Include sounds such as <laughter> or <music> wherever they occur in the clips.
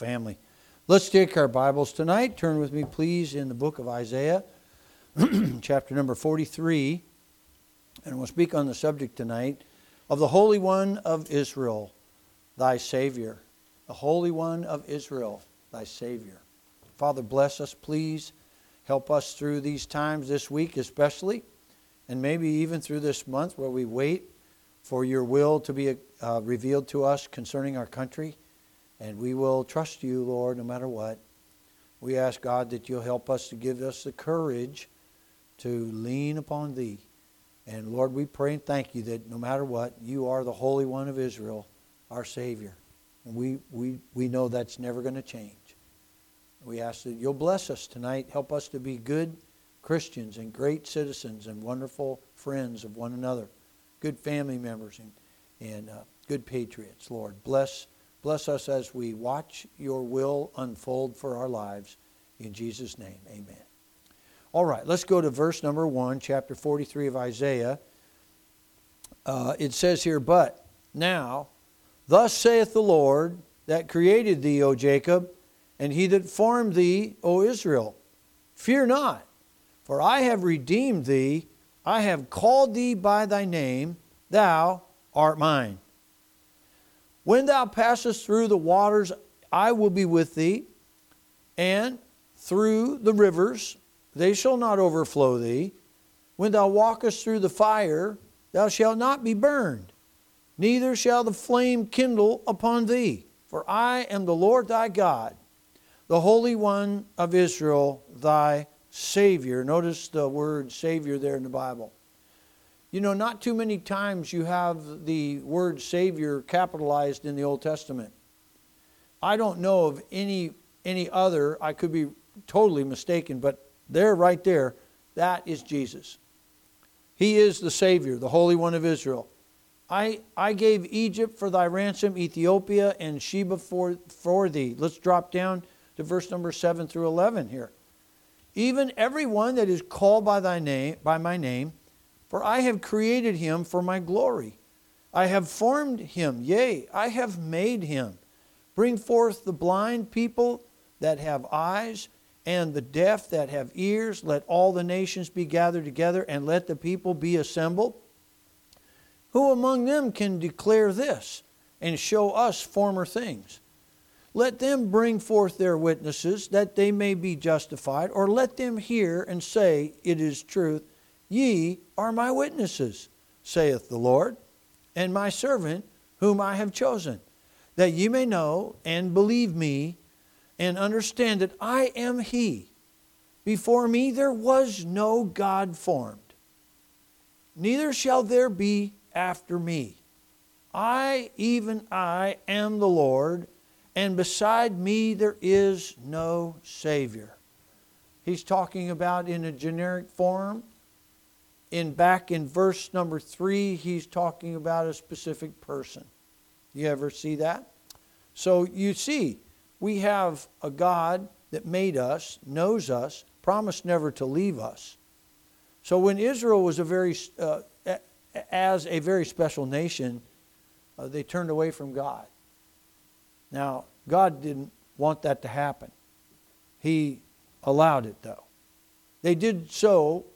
family. Let's take our Bibles tonight. Turn with me, please, in the book of Isaiah, <clears throat> chapter number 43. And we'll speak on the subject tonight of the Holy One of Israel, thy Savior. The Holy One of Israel, thy Savior. Father, bless us, please. Help us through these times this week, especially, and maybe even through this month where we wait for your will to be uh, revealed to us concerning our country. And we will trust you, Lord, no matter what. We ask, God, that you'll help us to give us the courage to lean upon thee. And Lord, we pray and thank you that no matter what, you are the Holy One of Israel, our Savior. And we, we, we know that's never going to change. We ask that you'll bless us tonight. Help us to be good Christians and great citizens and wonderful friends of one another, good family members and, and uh, good patriots, Lord. Bless Bless us as we watch your will unfold for our lives. In Jesus' name, amen. All right, let's go to verse number 1, chapter 43 of Isaiah. Uh, it says here, But now, thus saith the Lord that created thee, O Jacob, and he that formed thee, O Israel. Fear not, for I have redeemed thee, I have called thee by thy name, thou art mine. When thou passest through the waters, I will be with thee, and through the rivers, they shall not overflow thee. When thou walkest through the fire, thou shalt not be burned, neither shall the flame kindle upon thee. For I am the Lord thy God, the Holy One of Israel, thy Savior. Notice the word Savior there in the Bible. You know, not too many times you have the word Savior capitalized in the Old Testament. I don't know of any any other. I could be totally mistaken, but there, right there, that is Jesus. He is the Savior, the Holy One of Israel. I, I gave Egypt for thy ransom, Ethiopia and Sheba for, for thee. Let's drop down to verse number 7 through 11 here. Even everyone that is called by thy name, by my name, for I have created him for my glory. I have formed him, yea, I have made him. Bring forth the blind people that have eyes, and the deaf that have ears. Let all the nations be gathered together, and let the people be assembled. Who among them can declare this and show us former things? Let them bring forth their witnesses, that they may be justified, or let them hear and say, It is truth. Ye are my witnesses, saith the Lord, and my servant whom I have chosen, that ye may know and believe me and understand that I am He. Before me there was no God formed, neither shall there be after me. I, even I, am the Lord, and beside me there is no Savior. He's talking about in a generic form in back in verse number three, he's talking about a specific person. You ever see that? So you see, we have a God that made us, knows us, promised never to leave us. So when Israel was a very, uh, as a very special nation, uh, they turned away from God. Now, God didn't want that to happen. He allowed it, though. They did so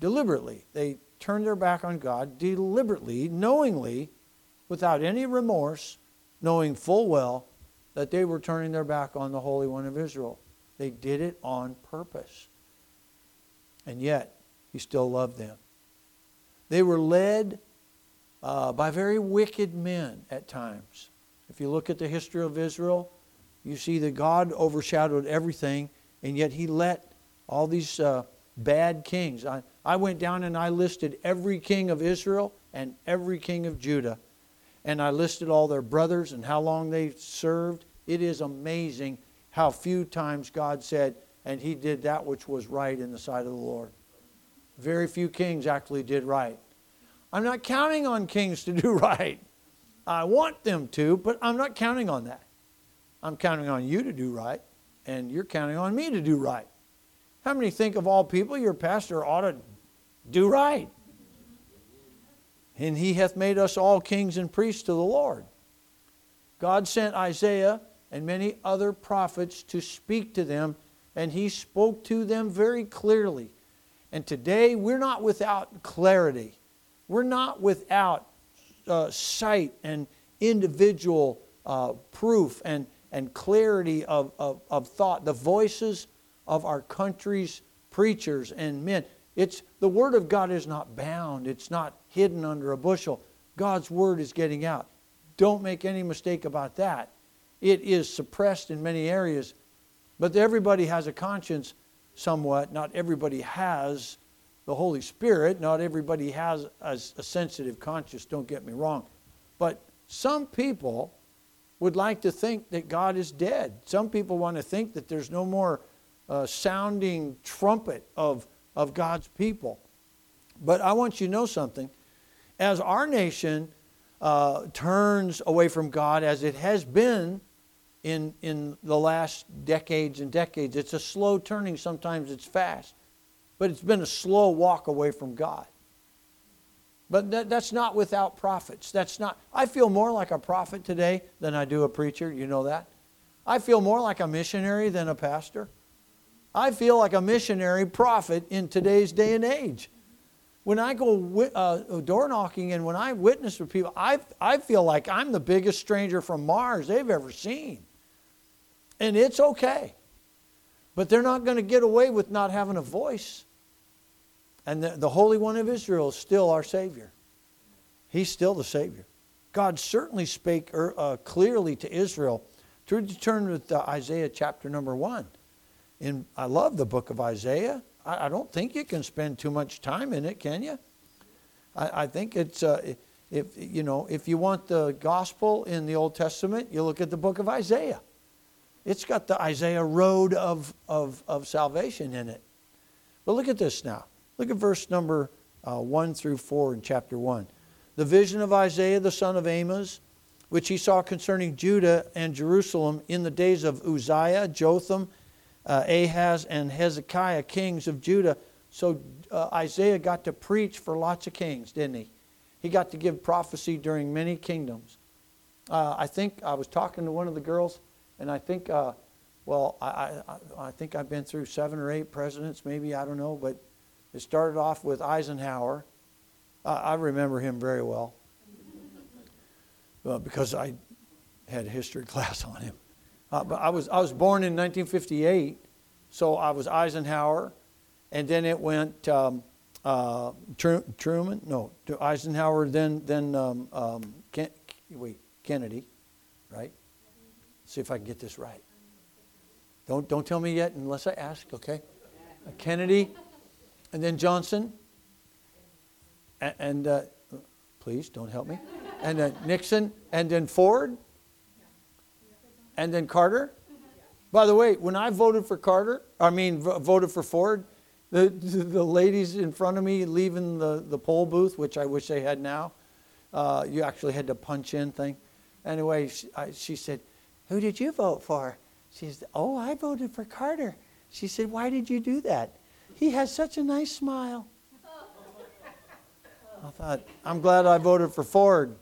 deliberately. They turned their back on God deliberately, knowingly, without any remorse, knowing full well that they were turning their back on the Holy One of Israel. They did it on purpose. And yet, He still loved them. They were led uh, by very wicked men at times. If you look at the history of Israel, you see that God overshadowed everything, and yet He let all these uh, bad kings. I, I went down and I listed every king of Israel and every king of Judah. And I listed all their brothers and how long they served. It is amazing how few times God said, and he did that which was right in the sight of the Lord. Very few kings actually did right. I'm not counting on kings to do <laughs> right. I want them to, but I'm not counting on that. I'm counting on you to do right, and you're counting on me to do right. How many think of all people your pastor ought to do right? And he hath made us all kings and priests to the Lord. God sent Isaiah and many other prophets to speak to them, and he spoke to them very clearly. And today we're not without clarity. We're not without uh, sight and individual uh, proof and, and clarity of, of, of thought. The voices of our country's preachers and men. It's, the Word of God is not bound, it's not hidden under a bushel. God's Word is getting out. Don't make any mistake about that. It is suppressed in many areas, but everybody has a conscience somewhat. Not everybody has the Holy Spirit. Not everybody has a, a sensitive conscience, don't get me wrong. But some people would like to think that God is dead. Some people want to think that there's no more uh, sounding trumpet of, of God's people. But I want you to know something. As our nation uh, turns away from God, as it has been in, in the last decades and decades, it's a slow turning, sometimes it's fast, but it's been a slow walk away from God. But that, that's not without prophets. That's not. I feel more like a prophet today than I do a preacher. You know that. I feel more like a missionary than a pastor. I feel like a missionary prophet in today's day and age. When I go uh, door knocking and when I witness with people, I, I feel like I'm the biggest stranger from Mars they've ever seen. And it's okay. But they're not going to get away with not having a voice. And the, the Holy One of Israel is still our Savior. He's still the Savior. God certainly spake er, uh, clearly to Israel. To turn with uh, Isaiah chapter number one in, I love the book of Isaiah. I, I, don't think you can spend too much time in it, can you? I, I think it's, uh, if, you know, if you want the gospel in the Old Testament, you look at the book of Isaiah. It's got the Isaiah road of, of, of salvation in it. But look at this now. Look at verse number uh, 1 through 4 in chapter 1. The vision of Isaiah the son of Amos, which he saw concerning Judah and Jerusalem in the days of Uzziah, Jotham, uh, Ahaz and Hezekiah, kings of Judah. So uh, Isaiah got to preach for lots of kings, didn't he? He got to give prophecy during many kingdoms. Uh, I think I was talking to one of the girls, and I think, uh, well, I, I, I think I've been through seven or eight presidents, maybe, I don't know, but it started off with Eisenhower. I remember him very well because I had a history <laughs> class on him. Uh, but I was, I was born in 1958, so I was Eisenhower, and then it went um, uh, Truman, no, Eisenhower, then, then um, um, Ken, wait, Kennedy, right? See if I can get this right. Don't, don't tell me yet unless I ask, okay? Uh, Kennedy, and then Johnson, and, and uh, please don't help me, and then Nixon, and then Ford, and then Carter. By the way, when I voted for Carter, I mean, voted for Ford, the, <laughs> the ladies in front of me leaving the, the poll booth, which I wish they had now, uh, you actually had to punch in thing. Anyway, she, I, she said, Who did you vote for? She said, Oh, I voted for Carter. She said, Why did you do that? He has such a nice smile. I thought, I'm glad I voted for Ford.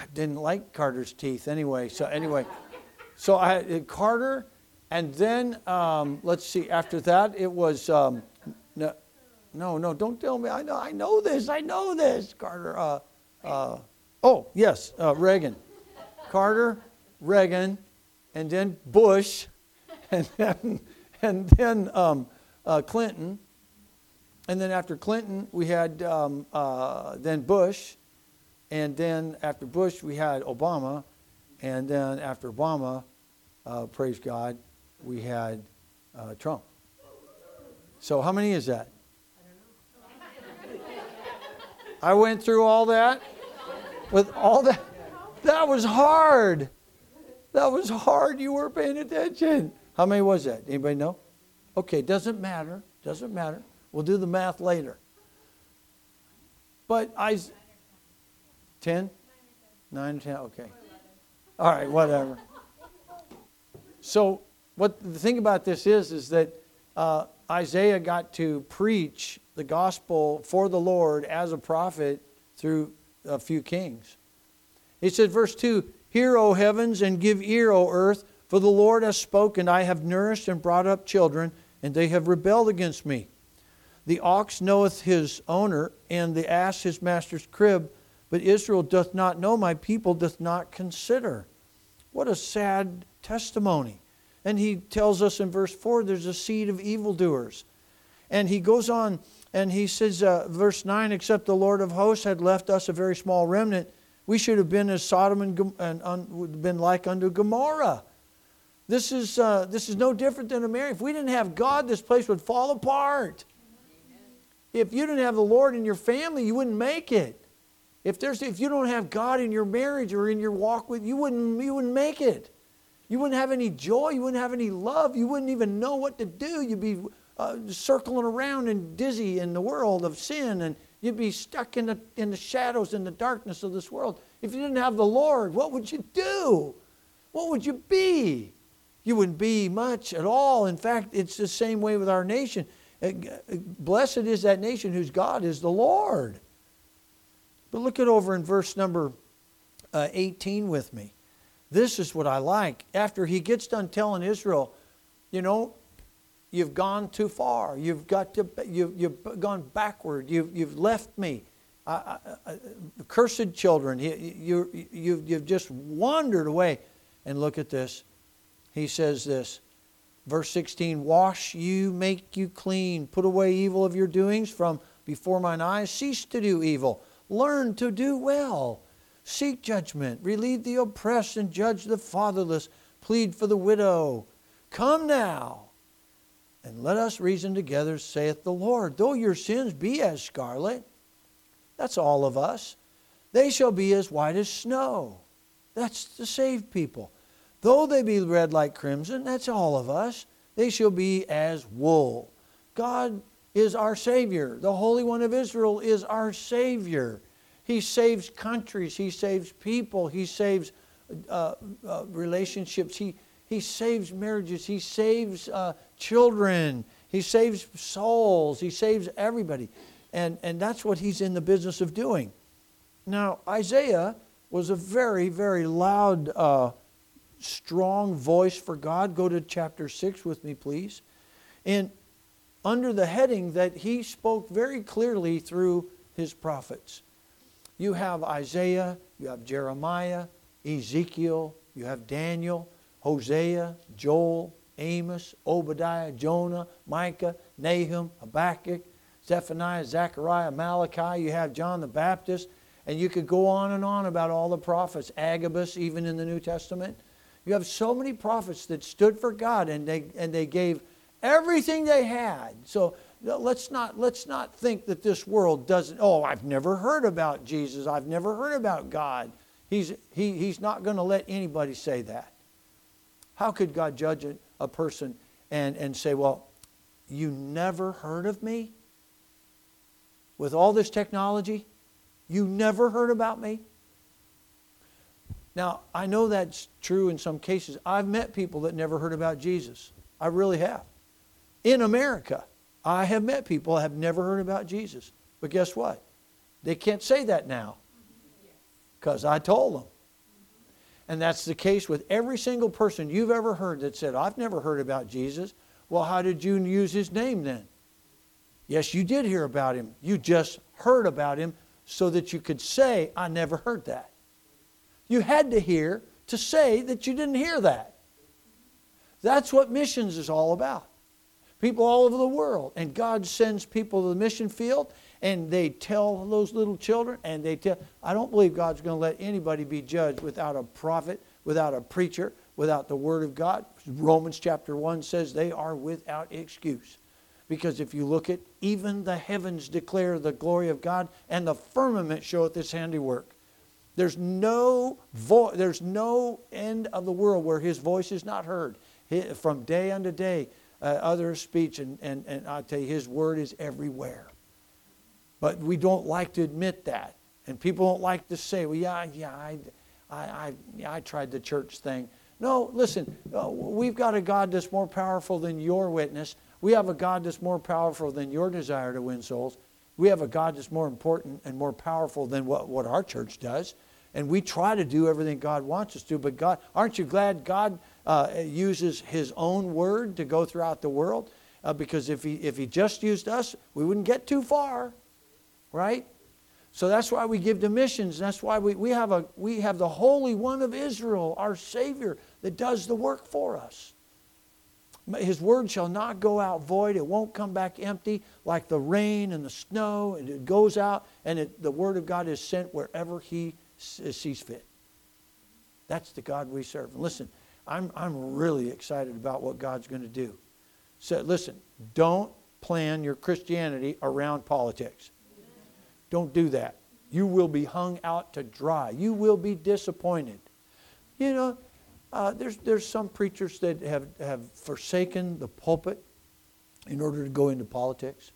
I didn't like Carter's teeth anyway. So, anyway. So I had uh, Carter, and then um, let's see. After that, it was um, no, no, no. Don't tell me. I know. I know this. I know this. Carter. Uh, uh, oh yes, uh, Reagan. Carter, Reagan, and then Bush, <laughs> and then and then um, uh, Clinton, and then after Clinton we had um, uh, then Bush, and then after Bush we had Obama, and then after Obama uh, praise God, we had uh, Trump. So, how many is that? I went through all that with all that. That was hard. That was hard. You weren't paying attention. How many was that? Anybody know? Okay, doesn't matter. Doesn't matter. We'll do the math later. But I. 10? 9 or 10? Okay. All right, whatever. So, what the thing about this is, is that uh, Isaiah got to preach the gospel for the Lord as a prophet through a few kings. He said, verse 2 Hear, O heavens, and give ear, O earth, for the Lord has spoken. I have nourished and brought up children, and they have rebelled against me. The ox knoweth his owner, and the ass his master's crib, but Israel doth not know, my people doth not consider. What a sad testimony. And he tells us in verse 4 there's a seed of evildoers. And he goes on and he says, uh, verse 9, except the Lord of hosts had left us a very small remnant, we should have been as Sodom and, and un, been like unto Gomorrah. This is, uh, this is no different than a marriage. If we didn't have God, this place would fall apart. If you didn't have the Lord in your family, you wouldn't make it. If, there's, if you don't have God in your marriage or in your walk with, you wouldn't, you wouldn't make it. You wouldn't have any joy. You wouldn't have any love. You wouldn't even know what to do. You'd be uh, circling around and dizzy in the world of sin, and you'd be stuck in the, in the shadows and the darkness of this world. If you didn't have the Lord, what would you do? What would you be? You wouldn't be much at all. In fact, it's the same way with our nation. Uh, blessed is that nation whose God is the Lord. But look it over in verse number uh, 18 with me. This is what I like. After he gets done telling Israel, you know, you've gone too far. You've got to, you've, you've gone backward. You've, you've left me. I, I, I, cursed children, you, you, you, you've just wandered away. And look at this. He says this Verse 16 Wash you, make you clean, put away evil of your doings from before mine eyes, cease to do evil, learn to do well, seek judgment, relieve the oppressed, and judge the fatherless, plead for the widow. Come now, and let us reason together, saith the Lord. Though your sins be as scarlet, that's all of us, they shall be as white as snow. That's the saved people. Though they be red like crimson, that's all of us, they shall be as wool. God is our Savior. The Holy One of Israel is our Savior. He saves countries, He saves people, He saves uh, uh, relationships, he, he saves marriages, He saves uh, children, He saves souls, He saves everybody. And, and that's what He's in the business of doing. Now, Isaiah was a very, very loud uh, strong voice for God. Go to chapter 6 with me, please. And under the heading that he spoke very clearly through his prophets. You have Isaiah, you have Jeremiah, Ezekiel, you have Daniel, Hosea, Joel, Amos, Obadiah, Jonah, Micah, Nahum, Habakkuk, Zephaniah, Zechariah, Malachi. You have John the Baptist. And you could go on and on about all the prophets, Agabus, even in the New Testament. You have so many prophets that stood for God and they, and they gave everything they had. So let's not, let's not think that this world doesn't, oh, I've never heard about Jesus. I've never heard about God. He's, he, he's not going to let anybody say that. How could God judge a, person and, and say, well, you never heard of me? With all this technology, you never heard about me? Now, I know that's true in some cases. I've met people that never heard about Jesus. I really have. In America, I have met people that have never heard about Jesus. But guess what? They can't say that now because I told them. And that's the case with every single person you've ever heard that said, I've never heard about Jesus. Well, how did you use his name then? Yes, you did hear about him. You just heard about him so that you could say, I never heard that you had to hear to say that you didn't hear that. That's what missions is all about. People all over the world. And God sends people to the mission field and they tell those little children and they tell I don't believe God's going to let anybody be judged without a prophet, without a preacher, without the word of God. Romans chapter 1 says they are without excuse. Because if you look at even the heavens declare the glory of God and the firmament showeth his handiwork. There's no, vo- there's no end of the world where his voice is not heard. He, from day unto day, uh, other speech, and, and, and I tell you, his word is everywhere. But we don't like to admit that. And people don't like to say, well, yeah, yeah, I, I, I, yeah, I tried the church thing. No, listen, uh, we've got a God that's more powerful than your witness. We have a God that's more powerful than your desire to win souls. We have a God that's more important and more powerful than what, what our church does. and we try to do everything God wants us to. But God, aren't you glad God uh, uses His own word to go throughout the world? Uh, because if he, if he just used us, we wouldn't get too far, right? So that's why we give to missions. That's why we, we, have a, we have the Holy One of Israel, our Savior, that does the work for us. His word shall not go out void. It won't come back empty like the rain and the snow. And it goes out, and it, the word of God is sent wherever He sees fit. That's the God we serve. And listen, I'm, I'm really excited about what God's going to do. So listen, don't plan your Christianity around politics. Don't do that. You will be hung out to dry. You will be disappointed. You know, uh, there's, there's some preachers that have, have forsaken the pulpit in order to go into politics.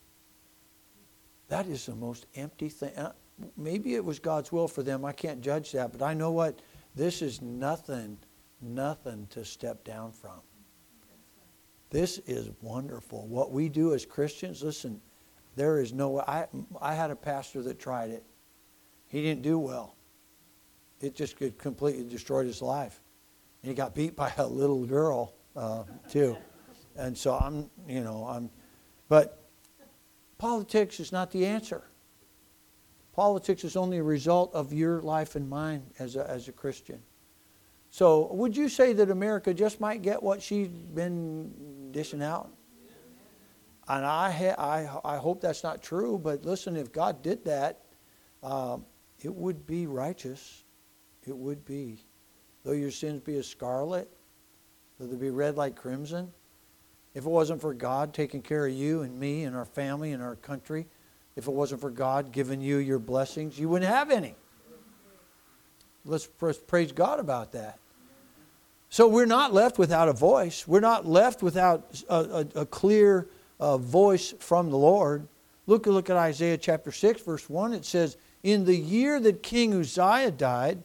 That is the most empty thing. Uh, maybe it was God's will for them. I can't judge that. But I know what? This is nothing, nothing to step down from. This is wonderful. What we do as Christians, listen, there is no way. I, I had a pastor that tried it. He didn't do well. It just completely destroyed his life. And he got beat by a little girl, uh, too. And so I'm, you know, I'm, but politics is not the answer. Politics is only a result of your life and mine as a, as a Christian. So, would you say that America just might get what she's been dishing out? And I, ha- I, I hope that's not true, but listen, if God did that, um, it would be righteous. It would be. Though your sins be as scarlet, though they be red like crimson, if it wasn't for God taking care of you and me and our family and our country, if it wasn't for God giving you your blessings, you wouldn't have any. Let's praise God about that. So we're not left without a voice. We're not left without a, a, a clear uh, voice from the Lord. Look, look at Isaiah chapter 6, verse 1. It says, In the year that King Uzziah died,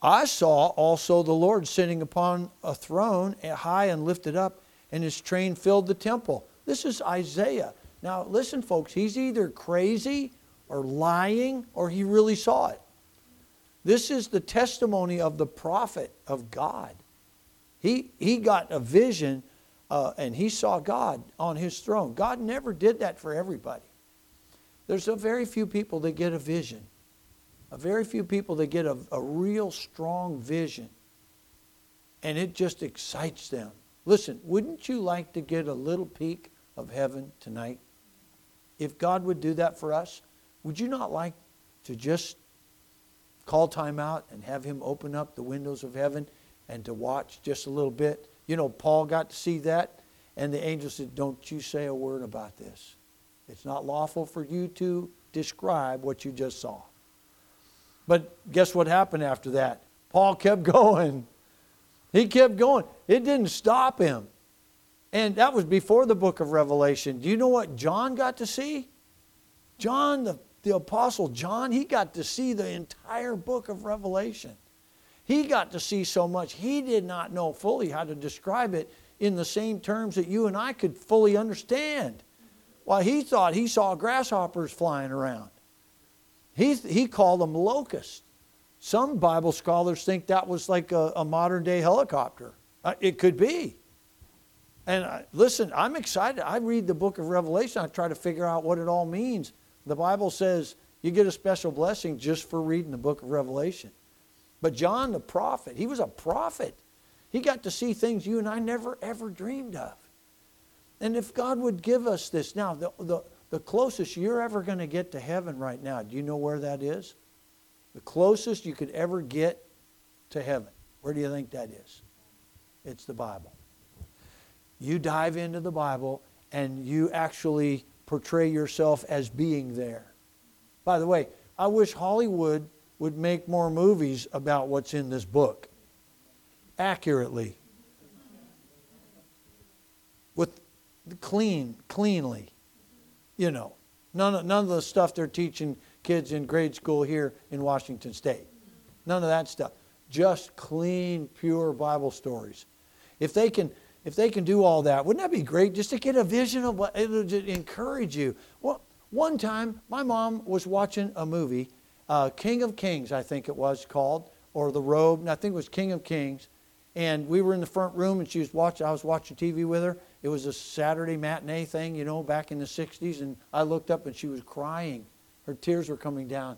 I saw also the Lord sitting upon a throne, high and lifted up, and his train filled the temple. This is Isaiah. Now, listen, folks, he's either crazy or lying or he really saw it. This is the testimony of the prophet of God. He, he got a vision uh, and he saw God on his throne. God never did that for everybody. There's a very few people that get a vision, a very few people that get a, a real strong vision, and it just excites them. Listen, wouldn't you like to get a little peek of heaven tonight? If God would do that for us, would you not like to just call time out and have him open up the windows of heaven and to watch just a little bit. You know, Paul got to see that, and the angel said, Don't you say a word about this. It's not lawful for you to describe what you just saw. But guess what happened after that? Paul kept <laughs> going. He kept going. It didn't stop him. And that was before the book of Revelation. Do you know what John got to see? John, the the Apostle John, he got to see the entire book of Revelation. He got to see so much. He did not know fully how to describe it in the same terms that you and I could fully understand. Why, he thought he saw grasshoppers flying around. He, he called them locusts. Some Bible scholars think that was like a, a modern day helicopter. Uh, it could be. And uh, listen, I'm excited. I read the book of Revelation. I try to figure out what it all means. The Bible says you get a special blessing just for reading the book of Revelation. But John the prophet, he was a prophet. He got to see things you and I never ever dreamed of. And if God would give us this, now, the, the, the closest you're ever going to get to heaven right now, do you know where that is? The closest you could ever get to heaven. Where do you think that is? It's the Bible. You dive into the Bible and you actually portray yourself as being there. By the way, I wish Hollywood would make more movies about what's in this book. Accurately. With clean cleanly. You know none of, none of the stuff they're teaching kids in grade school here in washington state. None of that stuff. Just clean pure bible stories. If they can if they can do all that, wouldn't that be great just to get a vision of what it would encourage you? Well, one time my mom was watching a movie uh, King of Kings, I think it was called, or The Robe. And I think it was King of Kings. And we were in the front room, and she was watching. I was watching TV with her. It was a Saturday matinee thing, you know, back in the '60s. And I looked up, and she was crying. Her tears were coming down,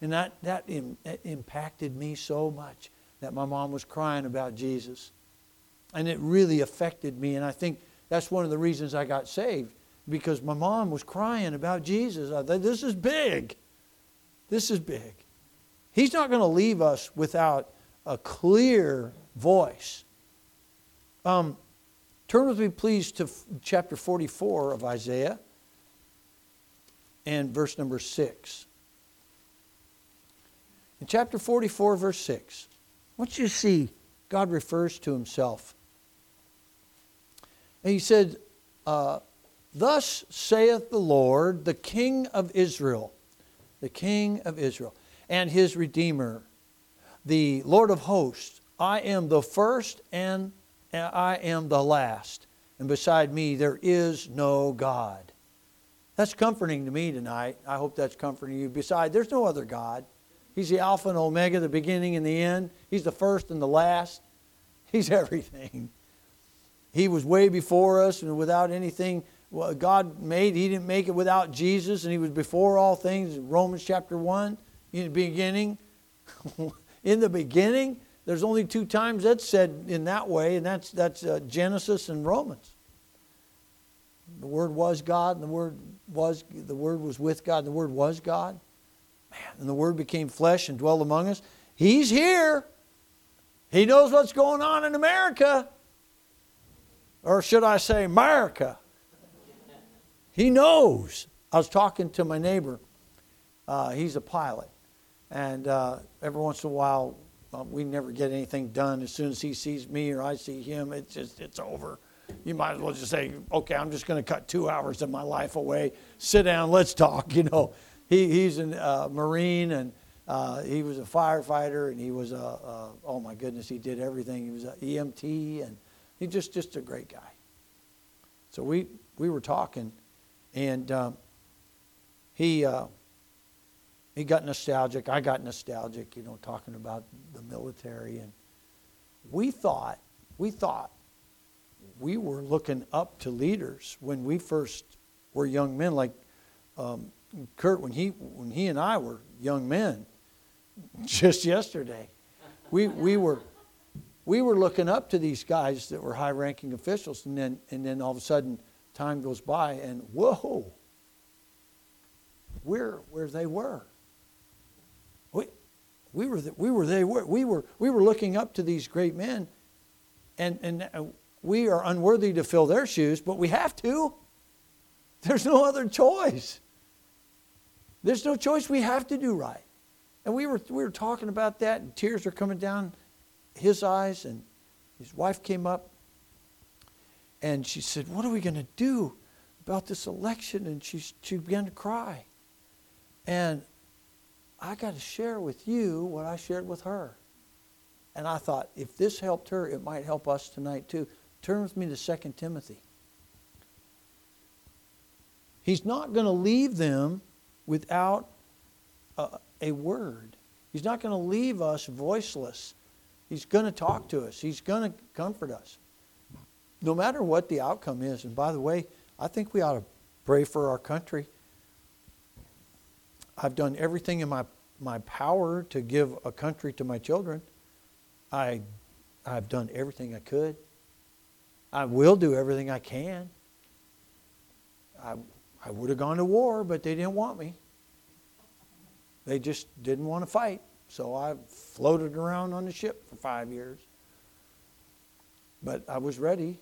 and that that, Im- that impacted me so much that my mom was crying about Jesus, and it really affected me. And I think that's one of the reasons I got saved because my mom was crying about Jesus. I thought, this is big. This is big. He's not going to leave us without a clear voice. Um, turn with me, please, to f- chapter 44 of Isaiah and verse number 6. In chapter 44, verse 6, what you see, God refers to himself. And he said, uh, Thus saith the Lord, the King of Israel, the King of Israel, and his Redeemer, the Lord of hosts. I am the first and I am the last, and beside me there is no God. That's comforting to me tonight. I hope that's comforting you. Beside, there's no other God. He's the Alpha and Omega, the beginning and the end. He's the first and the last. He's <laughs> everything. He was way before us and without anything God made. He didn't make it without Jesus, and He was before all things. Romans chapter 1, in the beginning. <laughs> in the beginning, there's only two times that's said in that way, and that's, that's uh, Genesis and Romans. The Word was God, and the Word was the Word was with God, and the Word was God. Man, and the Word became flesh and dwelled among us. He's here. He knows what's going on in America. Or should I say, America? He knows. I was talking to my neighbor. Uh, he's a pilot. And uh, every once in a while, uh, we never get anything done. As soon as he sees me or I see him, it's just it's over. You might as well just say, "Okay, I'm just going to cut two hours of my life away. Sit down, let's talk." <laughs> You know, he, he's a uh, Marine and uh, he was a firefighter and he was a, oh my goodness, he did everything. He was an EMT and He's just just a great guy. So we we were talking, and um, he uh, he got nostalgic. I got nostalgic, you know, talking about the military, and we thought we thought we were looking up to leaders when we first were young men, like um, Kurt when he when he and I were young men. <laughs> Just yesterday, we we were we were looking up to these guys that were high ranking officials, and then, and then all of a sudden, time goes by, and whoa, we're where they were. We, we were, the, we were they were we were we were looking up to these great men, and and uh, we are unworthy to fill their shoes, but we have to. There's no other choice. There's no choice. We have to do right, and we were we were talking about that, and tears are coming down his eyes, and his wife came up and she said, What are we going to do about this election? And she, she began to cry. And I got to share with you what I shared with her. And I thought, if this helped her, it might help us tonight too. Turn with me to 2 Timothy. He's not going to leave them without a, a word. He's not going to leave us voiceless. He's going to talk to us, He's going to comfort us. No matter what the outcome is. And by the way, I think we ought to pray for our country. I've done everything in my, my power to give a country to my children. I, I've done everything I could. I will do everything I can. I, I would have gone to war, but they didn't want me. They just didn't want to fight. So I floated around on the ship for five years. But I was ready.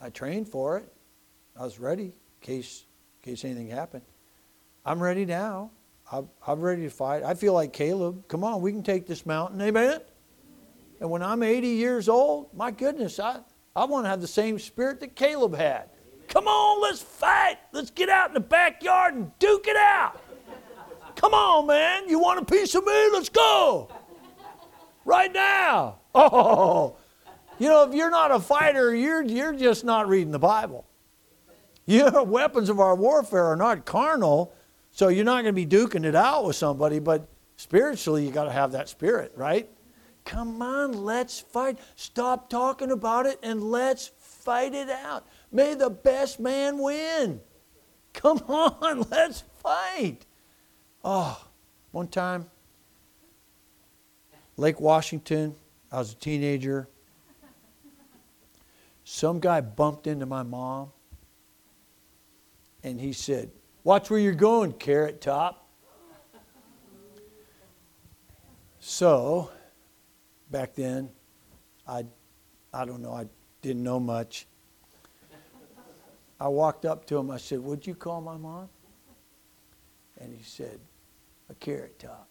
I trained for it. I was ready in case, in case anything happened. I'm ready now. I'm, I'm ready to fight. I feel like Caleb. Come on, we can take this mountain. Amen? And when I'm 80 years old, my goodness, I, I want to have the same spirit that Caleb had. Come on, let's fight. Let's get out in the backyard and duke it out. Come on, man. You want a piece of me? Let's go. Right now. <laughs> Oh, you know, if you're not a fighter, you're, you're just not reading the Bible. Your <laughs> weapons of our warfare are not carnal, So you're not going to be duking it out with somebody, but spiritually, you got to have that spirit, right? Come on, let's fight. Stop talking about it and let's fight it out. May the best man win. Come <laughs> on, let's fight. Oh, one time, Lake Washington, I was a teenager. Some guy bumped into my mom and he said, Watch where you're going, carrot top. So, back then, I, I don't know, I didn't know much. I walked up to him. I said, Would you call my mom? And he said, A carrot top.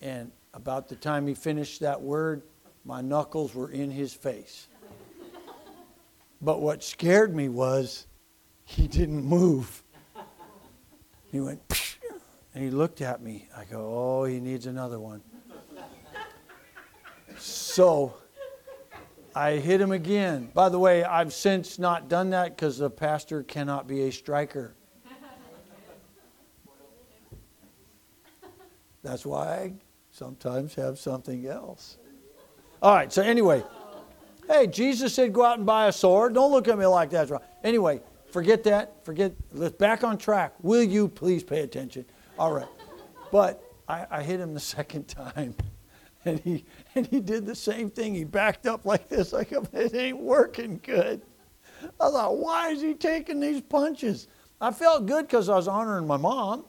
And about the time he finished that word, my knuckles were in his face. But what scared me was he didn't move. He went, Psh! and he looked at me. I go, Oh, he needs another one. So I hit him again. By the way, I've since not done that because the pastor cannot be a striker. That's why I sometimes have something else. All right, so anyway, hey, Jesus said go out and buy a sword. Don't look at me like that's wrong. Anyway, forget that. Forget, let's back on track. Will you please pay attention? All right. But I, I hit him the <laughs> second time. And he, and he did the same thing. He backed up like this, like <laughs> it ain't working good. I thought, why is he taking these punches? I felt good because I was honoring my mom.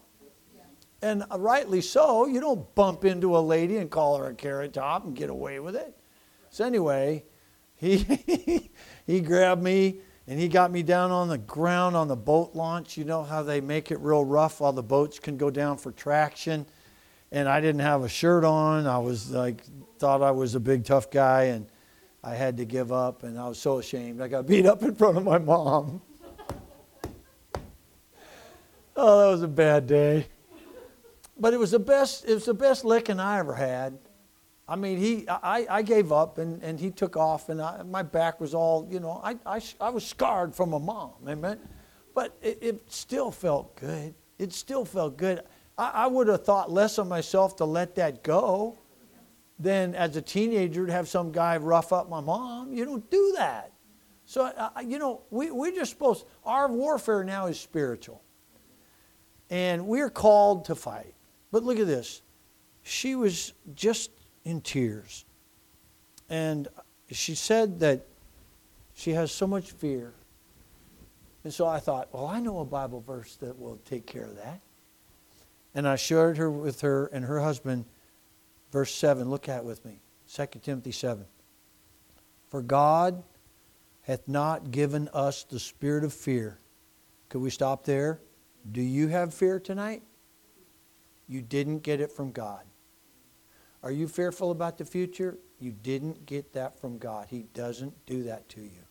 And rightly so. You don't bump into a lady and call her a carrot top and get away with it. So anyway, he <laughs> he grabbed me and he got me down on the ground on the boat launch. You know how they make it real rough while the boats can go down for traction and I didn't have a shirt on. I was like, thought I was a big tough guy, and I had to give up, and I was so ashamed. I got beat up in front of my mom. <laughs> oh, that was a bad day. But it was the best. It was the best licking I ever had. I mean, he, I, I gave up, and, and he took off, and I, my back was all, you know, I, I, I was scarred from a mom, amen. But it, it still felt good. It still felt good. I, I would have thought less of myself to let that go than as a teenager to have some guy rough up my mom. You don't do that. So, uh, you know, we, we're just supposed, our warfare now is spiritual. And we're called to fight. But look at this. She was just in tears. And she said that she has so much fear. And so I thought, well, I know a Bible verse that will take care of that. And I shared her with her and her husband, verse 7. Look at it with me. 2 Timothy 7. For God hath not given us the spirit of fear. Could we stop there? Do you have fear tonight? You didn't get it from God. Are you fearful about the future? You didn't get that from God. He doesn't do that to you.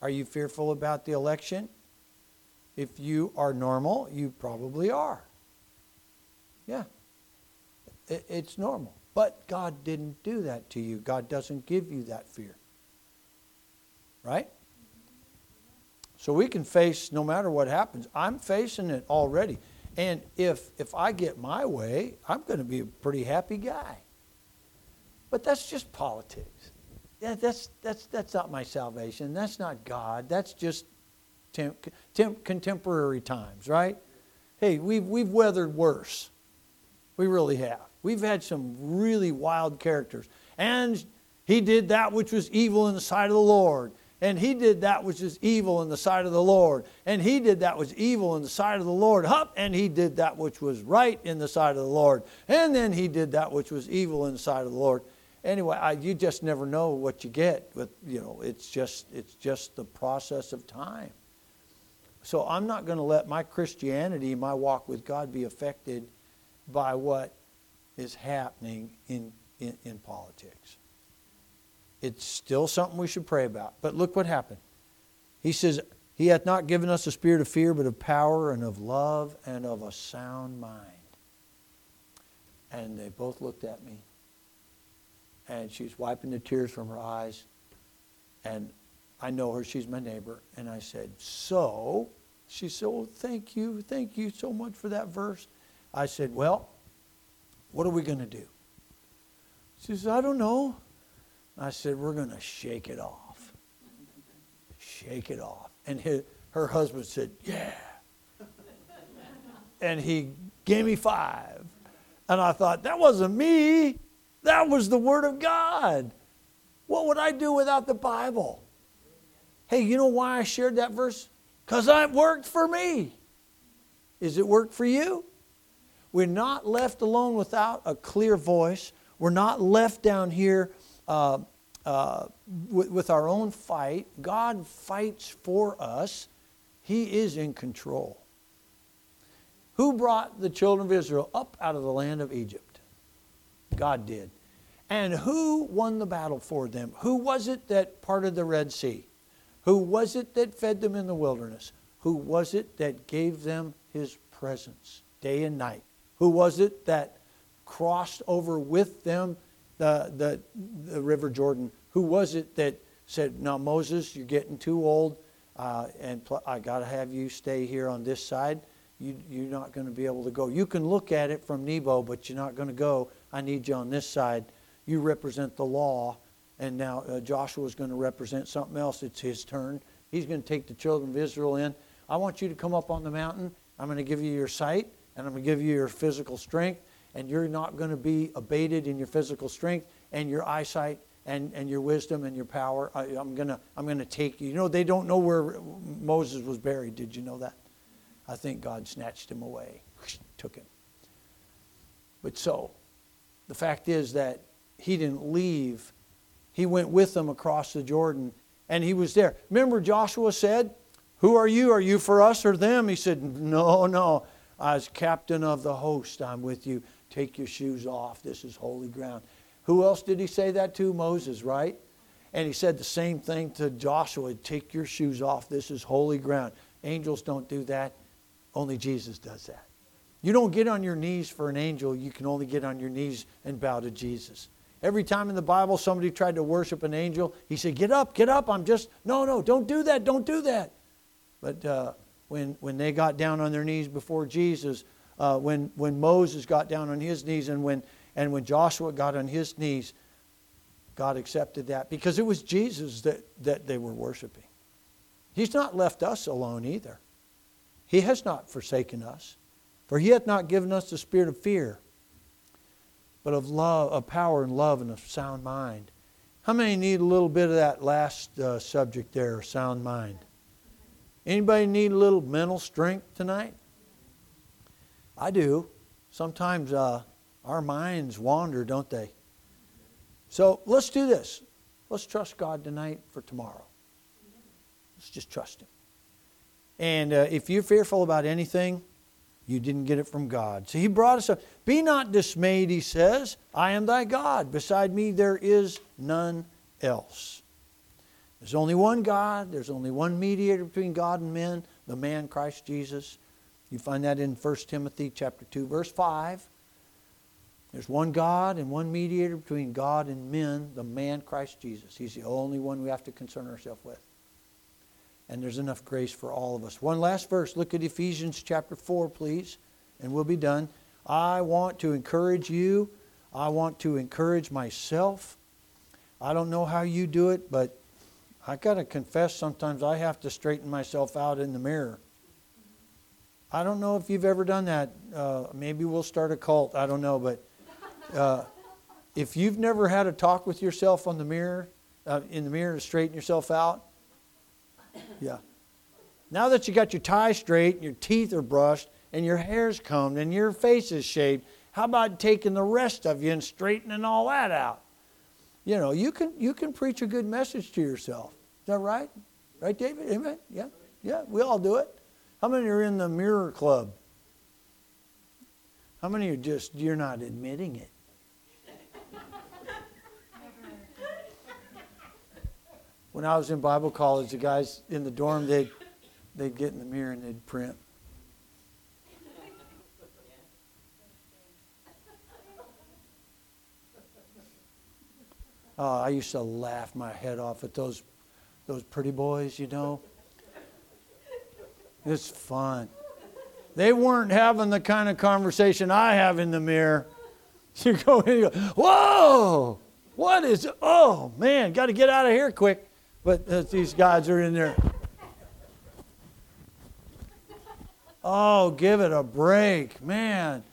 Are you fearful about the election? If you are normal, you probably are. Yeah. It's normal. But God didn't do that to you. God doesn't give you that fear. Right? So we can face no matter what happens. I'm facing it already. And if if I get my way, I'm going to be a pretty happy guy. But that's just politics. Yeah, that's that's that's not my salvation. That's not God. That's just temp, temp, contemporary times, right? Hey, we've we've weathered worse. We really have. We've had some really wild characters. And he did that which was evil in the sight of the Lord. And he did that which is evil in the sight of the Lord. And he did that which was evil in the sight of the Lord. Hup, and he did that which was right in the sight of the Lord. And then he did that which was evil in the sight of the Lord. Anyway, I, you just never know what you get. But you know, it's just it's just the process of time. So I'm not going to let my Christianity, my walk with God, be affected by what is happening in, in, in politics. It's still something we should pray about. But look what happened. He says, He hath not given us a spirit of fear, but of power and of love and of a sound mind. And they both looked at me. And she's wiping the tears from her eyes. And I know her, she's my neighbor. And I said, So, She said, Oh, thank you. Thank you so much for that verse. I said, Well, what are we going to do? She says, I don't know. I said, We're going to shake it off. Shake it off. And his, her husband said, Yeah. and he gave me five. And I thought, That wasn't me. That was the Word of God. What would I do without the Bible? Hey, you know why I shared that verse? Because it worked for me. Is it worked for you? We're not left alone without a clear voice. We're not left down here uh, uh, with, with our own fight. God fights for us, He is in control. Who brought the children of Israel up out of the land of Egypt? God did. And who won the battle for them? Who was it that parted the Red Sea? Who was it that fed them in the wilderness? Who was it that gave them his presence day and night? Who was it that crossed over with them the, the, the river Jordan? Who was it that said, Now, Moses, you're getting too old, uh, and pl- I got to have you stay here on this side? You, you're not going to be able to go. You can look at it from Nebo, but you're not going to go. I need you on this side. You represent the law and now uh, Joshua is going to represent something else. It's his turn. He's going to take the children of Israel in. I want you to come up on the mountain. I'm going to give you your sight, and I'm going to give you your physical strength, and you're not going to be abated in your physical strength and your eyesight and, and your wisdom and your power. I, am going to I'm to take you. You know, they don't know where Moses was buried. Did you know that? I think God snatched him away, <sniffs> took him. But so, the fact is that he didn't leave he went with them across the Jordan and he was there. Remember, Joshua said, Who are you? Are you for us or them? He said, No, no. As captain of the host, I'm with you. Take your shoes off. This is holy ground. Who else did he say that to? Moses, right? And he said the same thing to Joshua Take your shoes off. This is holy ground. Angels don't do that. Only Jesus does that. You don't get on your knees for an angel, you can only get on your knees and bow to Jesus. Every time in the Bible somebody tried to worship an angel, he said, Get up, get up. I'm just, no, no, don't do that, don't do that. But uh, when, when they got down on their knees before Jesus, uh, when, when Moses got down on his knees and when, and when Joshua got on his knees, God accepted that because it was Jesus that, that they were worshiping. He's not left us alone either. He has not forsaken us, for he hath not given us the spirit of fear but of love, of power and love and a sound mind. How many need a little bit of that last uh, subject there, sound mind? Anybody need a little mental strength tonight? I do. Sometimes uh, our minds wander, don't they? So let's do this. Let's trust God tonight for tomorrow. Let's just trust Him. And uh, if you're fearful about anything, you didn't get it from God. So he brought us up. Be not dismayed, he says. I am thy God. Beside me there is none else. There's only one God. There's only one mediator between God and men, the man Christ Jesus. You find that in 1 Timothy chapter 2, verse 5. There's one God and one mediator between God and men, the man Christ Jesus. He's the only one we have to concern ourselves with and there's enough grace for all of us. One last verse. Look at Ephesians chapter 4, please, and we'll be done. I want to encourage you. I want to encourage myself. I don't know how you do it, but I got to confess sometimes I have to straighten myself out in the mirror. I don't know if you've ever done that. Uh, maybe we'll start a cult. I don't know, but uh, if you've never had a talk with yourself on the mirror, uh, in the mirror to straighten yourself out, yeah. Now that you got your tie straight, your teeth are brushed, and your hair's combed, and your face is shaved, how about taking the rest of you and straightening all that out? You know, you can you can preach a good message to yourself. Is that right? Right, David? Amen? Yeah? Yeah, we all do it. How many are in the mirror club? How many are just you're not admitting it? when I was in Bible college, the guys in the dorm, they'd, they'd get in the mirror and they'd print. Oh, I used to laugh my head off at those, those pretty boys, you know. It's fun. They weren't having the kind of conversation I have in the mirror. <laughs> You go in and go, whoa, what is, oh man, got to get out of here quick. But uh, these guys are in there. Oh, give it a break, man.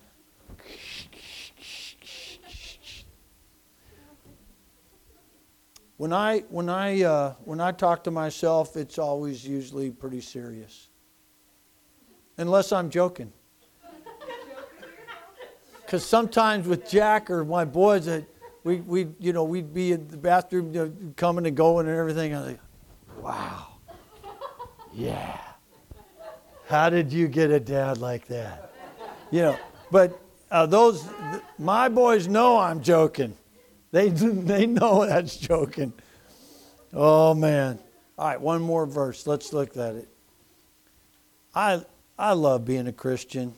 When I when I uh, when I talk to myself, it's always usually pretty serious, unless I'm joking. Because sometimes with Jack or my boys, uh, we we you know we'd be in the bathroom you know, coming and going and everything. I'm like, wow, yeah. How did you get a dad like that? You know, but uh, those my boys know I'm joking. They, <laughs> they know that's joking. Oh, man. All right, one more verse. Let's look at it. I, I love being a Christian.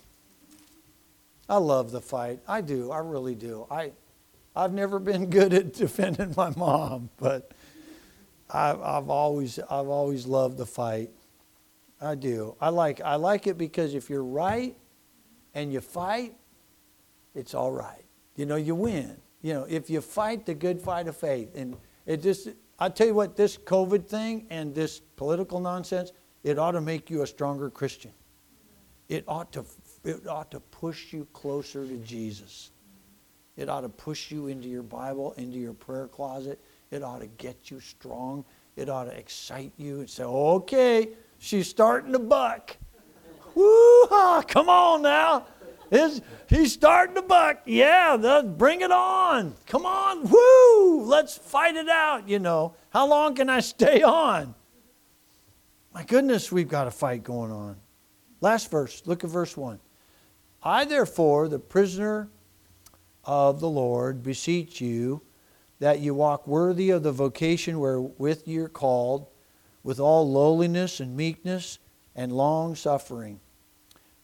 I love the fight. I do. I really do. I, I've never been <laughs> good at defending my mom, but I, I've always, I've always loved the fight. I do. I like, I like it because if you're right and you fight, it's all right. You know, you win. You know, if you fight the good fight of faith, and it just, I tell you what, this COVID thing and this political nonsense, it ought to make you a stronger Christian. It ought to, it ought to push you closer to Jesus. It ought to push you into your Bible, into your prayer closet. It ought to get you strong. It ought to excite you and say, okay, she's starting to buck. Woo come on now. Is he's starting to buck. Yeah, bring it on. Come on, woo! Let's fight it out. You know, how long can I stay on? My goodness, we've got a fight going on. Last verse. Look at verse one. I therefore, the prisoner of the Lord, beseech you that you walk worthy of the vocation wherewith you're called, with all lowliness and meekness and long suffering,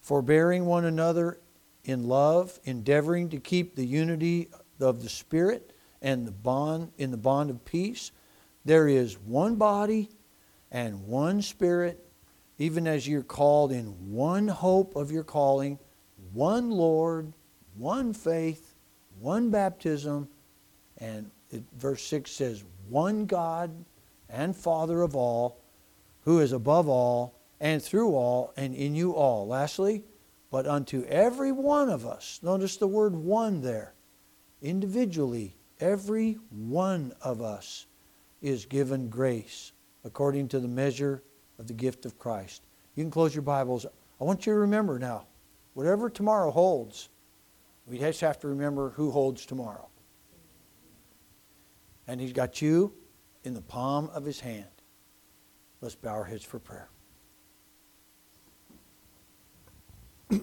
forbearing one another in love, endeavoring to keep the unity of the Spirit and the bond in the bond of peace. There is one body and one Spirit, even as you're called in one hope of your calling, one Lord, one faith, one baptism, and it, verse 6 says, one God and Father of all, who is above all and through all and in you all. Lastly, but unto every one of us, notice the word one there, individually, every one of us is given grace according to the measure of the gift of Christ. You can close your Bibles. I want you to remember now, whatever tomorrow holds, we just have to remember who holds tomorrow. And He's got you in the palm of His hand. Let's bow our heads for prayer. <clears throat>